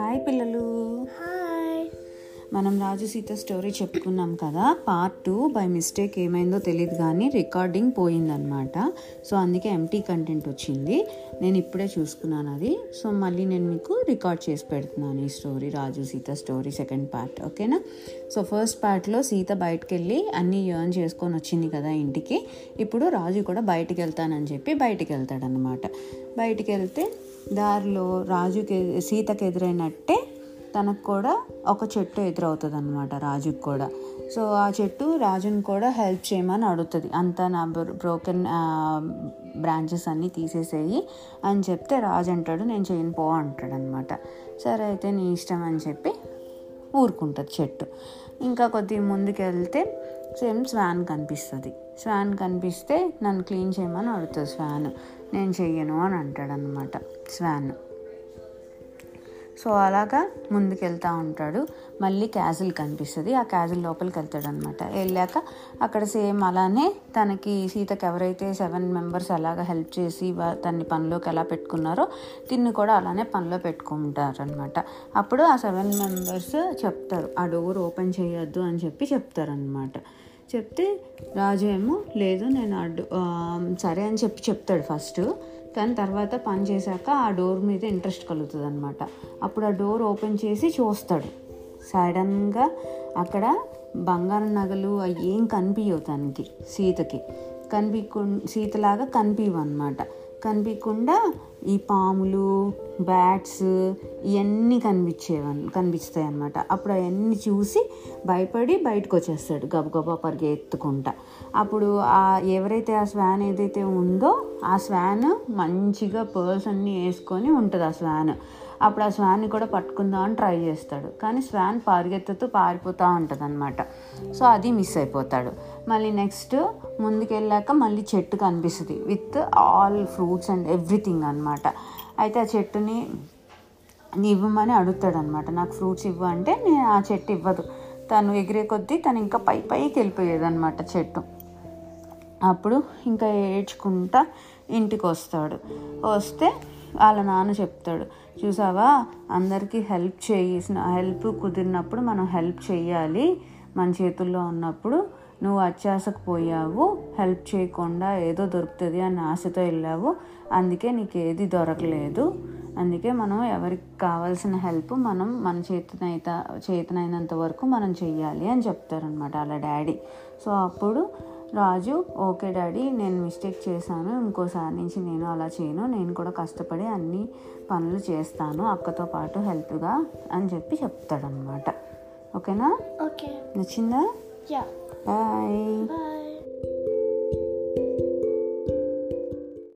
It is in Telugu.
హాయ్ పిల్లలు. హాయ్. మనం రాజు సీత స్టోరీ చెప్పుకున్నాం కదా పార్ట్ టూ బై మిస్టేక్ ఏమైందో తెలియదు కానీ రికార్డింగ్ పోయిందనమాట సో అందుకే ఎంటీ కంటెంట్ వచ్చింది. నేను ఇప్పుడే చూసుకున్నాను అది. సో మళ్ళీ నేను మీకు రికార్డ్ చేసి పెడుతున్నాను ఈ story Raju Sita story second part ఓకేనా సో ఫస్ట్ పార్ట్లో సీత బయటకు వెళ్ళి అన్నీ ఎర్న్ చేసుకొని వచ్చింది కదా ఇంటికి. ఇప్పుడు రాజు కూడా బయటికి వెళ్తానని చెప్పి బయటికి వెళ్తాడనమాట బయటికి వెళ్తే దారిలో రాజుకి సీతకి ఎదురైనట్టే తనకు కూడా ఒక చెట్టు ఎదురవుతుంది అనమాట రాజుకి కూడా. సో ఆ చెట్టు రాజుని కూడా హెల్ప్ చేయమని అడుగుతుంది. అంతా నా బ్రోకెన్ బ్రాంచెస్ అన్నీ తీసేసేయి అని చెప్తే రాజు అంటాడు నేను చేయను పో అంటాడు అనమాట సరే అయితే నీ ఇష్టం అని చెప్పి ఊరుకుంటుంది చెట్టు. ఇంకా కొద్దిగా ముందుకు వెళ్తే సేమ్ స్వాన్ కనిపిస్తుంది. స్వాన్ కనిపిస్తే నన్ను క్లీన్ చేయమని అడుగుతుంది స్వాన్. నేను చెయ్యను అని అంటాడనమాట స్వాన్. సో అలాగా ముందుకెళ్తూ ఉంటాడు. మళ్ళీ క్యాజిల్ కనిపిస్తుంది. ఆ క్యాజిల్ లోపలికి వెళ్తాడు అనమాట వెళ్ళాక అక్కడ సేమ్ అలానే తనకి సీతకి ఎవరైతే సెవెన్ మెంబర్స్ అలాగా హెల్ప్ చేసి తన్ని పనిలోకి ఎలా పెట్టుకున్నారో తిన్ని కూడా అలానే పనిలో పెట్టుకుంటారనమాట అప్పుడు ఆ సెవెన్ మెంబర్స్ చెప్తారు. ఆ డోర్ ఓపెన్ చేయొద్దు అని చెప్పి చెప్తారనమాట చెప్తే రాజు ఏమో లేదు నేను అడ్డు ఆ, సరే అని చెప్పి చెప్తాడు ఫస్ట్. కానీ తర్వాత పని చేశాక ఆ డోర్ మీద ఇంట్రెస్ట్ కలుగుతుంది అనమాట అప్పుడు ఆ డోర్ ఓపెన్ చేసి చూస్తాడు. సడన్గా అక్కడ బంగారం నగలు అవి ఏం కనిపించవు తనకి సీతకి. కనిపించు సీతలాగా కనిపించవు అనమాట కనిపించకుండా ఈ పాములు బ్యాట్స్ ఇవన్నీ కనిపించేవన్ కనిపిస్తాయి అనమాట అప్పుడు అవన్నీ చూసి భయపడి బయటకు వచ్చేస్తాడు గబగబా పరిగెత్తుకుంటా. అప్పుడు ఆ ఎవరైతే ఆ స్వాన్ ఏదైతే ఉందో ఆ స్వాన్ మంచిగా పర్స్ అన్నీ వేసుకొని ఉంటుంది ఆ స్వాన్ అప్పుడు ఆ స్వాన్ని కూడా పట్టుకుందాం అని ట్రై చేస్తాడు. కానీ స్వాన్ పరిగెత్తుతూ పారిపోతూ ఉంటుంది అనమాట సో అది మిస్ అయిపోతాడు. మళ్ళీ నెక్స్ట్ ముందుకెళ్ళాక మళ్ళీ చెట్టు కనిపిస్తుంది. With all fruits and everything అనమాట అయితే ఆ చెట్టుని ఇవ్వమని అడుగుతాడు అనమాట నాకు ఫ్రూట్స్ ఇవ్వు అంటే నేను ఆ చెట్టు ఇవ్వదు. తను ఎగిరే కొద్దీ తను ఇంకా పై పైకి వెళ్ళిపోయేది అనమాట చెట్టు. అప్పుడు ఇంకా ఏడ్చుకుంటా ఇంటికి వస్తాడు. వస్తే వాళ్ళ నాన్న చెప్తాడు. చూసావా? అందరికీ హెల్ప్ చేసిన హెల్ప్ కుదిరినప్పుడు మనం హెల్ప్ చేయాలి. మన చేతుల్లో ఉన్నప్పుడు నువ్వు అత్యాసకు పోయావు హెల్ప్ చేయకుండా ఏదో దొరుకుతుంది అని ఆశతో వెళ్ళావు అందుకే నీకు ఏది దొరకలేదు. అందుకే మనం ఎవరికి కావాల్సిన హెల్ప్ మనం మన చేతనైత చేతనైనంత వరకు మనం చెయ్యాలి అని చెప్తారనమాట వాళ్ళ డాడీ. సో అప్పుడు రాజు ఓకే డాడీ నేను మిస్టేక్ చేశాను ఇంకోసారి నుంచి నేను అలా చేయను నేను కూడా కష్టపడి అన్ని పనులు చేస్తాను అక్కతో పాటు హెల్ప్గా అని చెప్పి చెప్తాడనమాట ఓకేనా? ఓకే. నచ్చిందా? 见，拜拜。